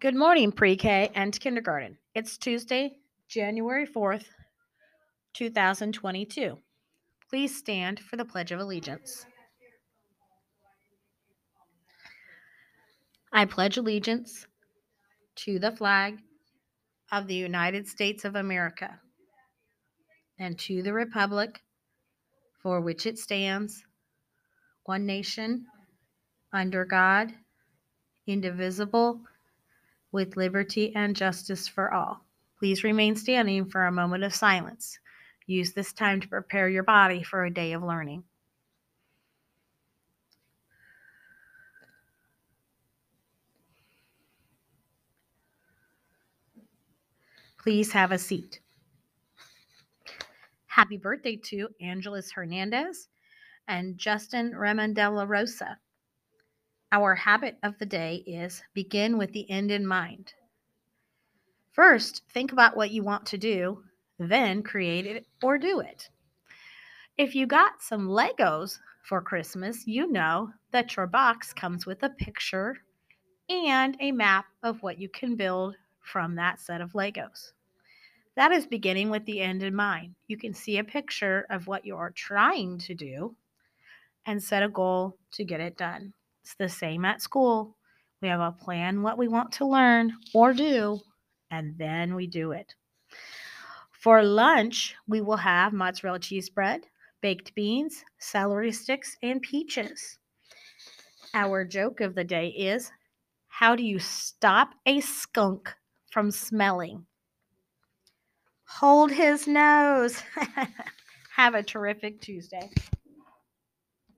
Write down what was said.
Good morning, pre K and kindergarten. It's Tuesday, January 4th, 2022. Please stand for the Pledge of Allegiance. I pledge allegiance to the flag of the United States of America and to the Republic for which it stands, one nation, under God, indivisible with liberty and justice for all. Please remain standing for a moment of silence. Use this time to prepare your body for a day of learning. Please have a seat. Happy birthday to Angeles Hernandez and Justin Remondela Rosa. Our habit of the day is begin with the end in mind. First, think about what you want to do, then create it or do it. If you got some Legos for Christmas, you know that your box comes with a picture and a map of what you can build from that set of Legos. That is beginning with the end in mind. You can see a picture of what you are trying to do and set a goal to get it done. It's the same at school. We have a plan what we want to learn or do, and then we do it. For lunch, we will have mozzarella cheese bread, baked beans, celery sticks, and peaches. Our joke of the day is how do you stop a skunk from smelling? Hold his nose. have a terrific Tuesday.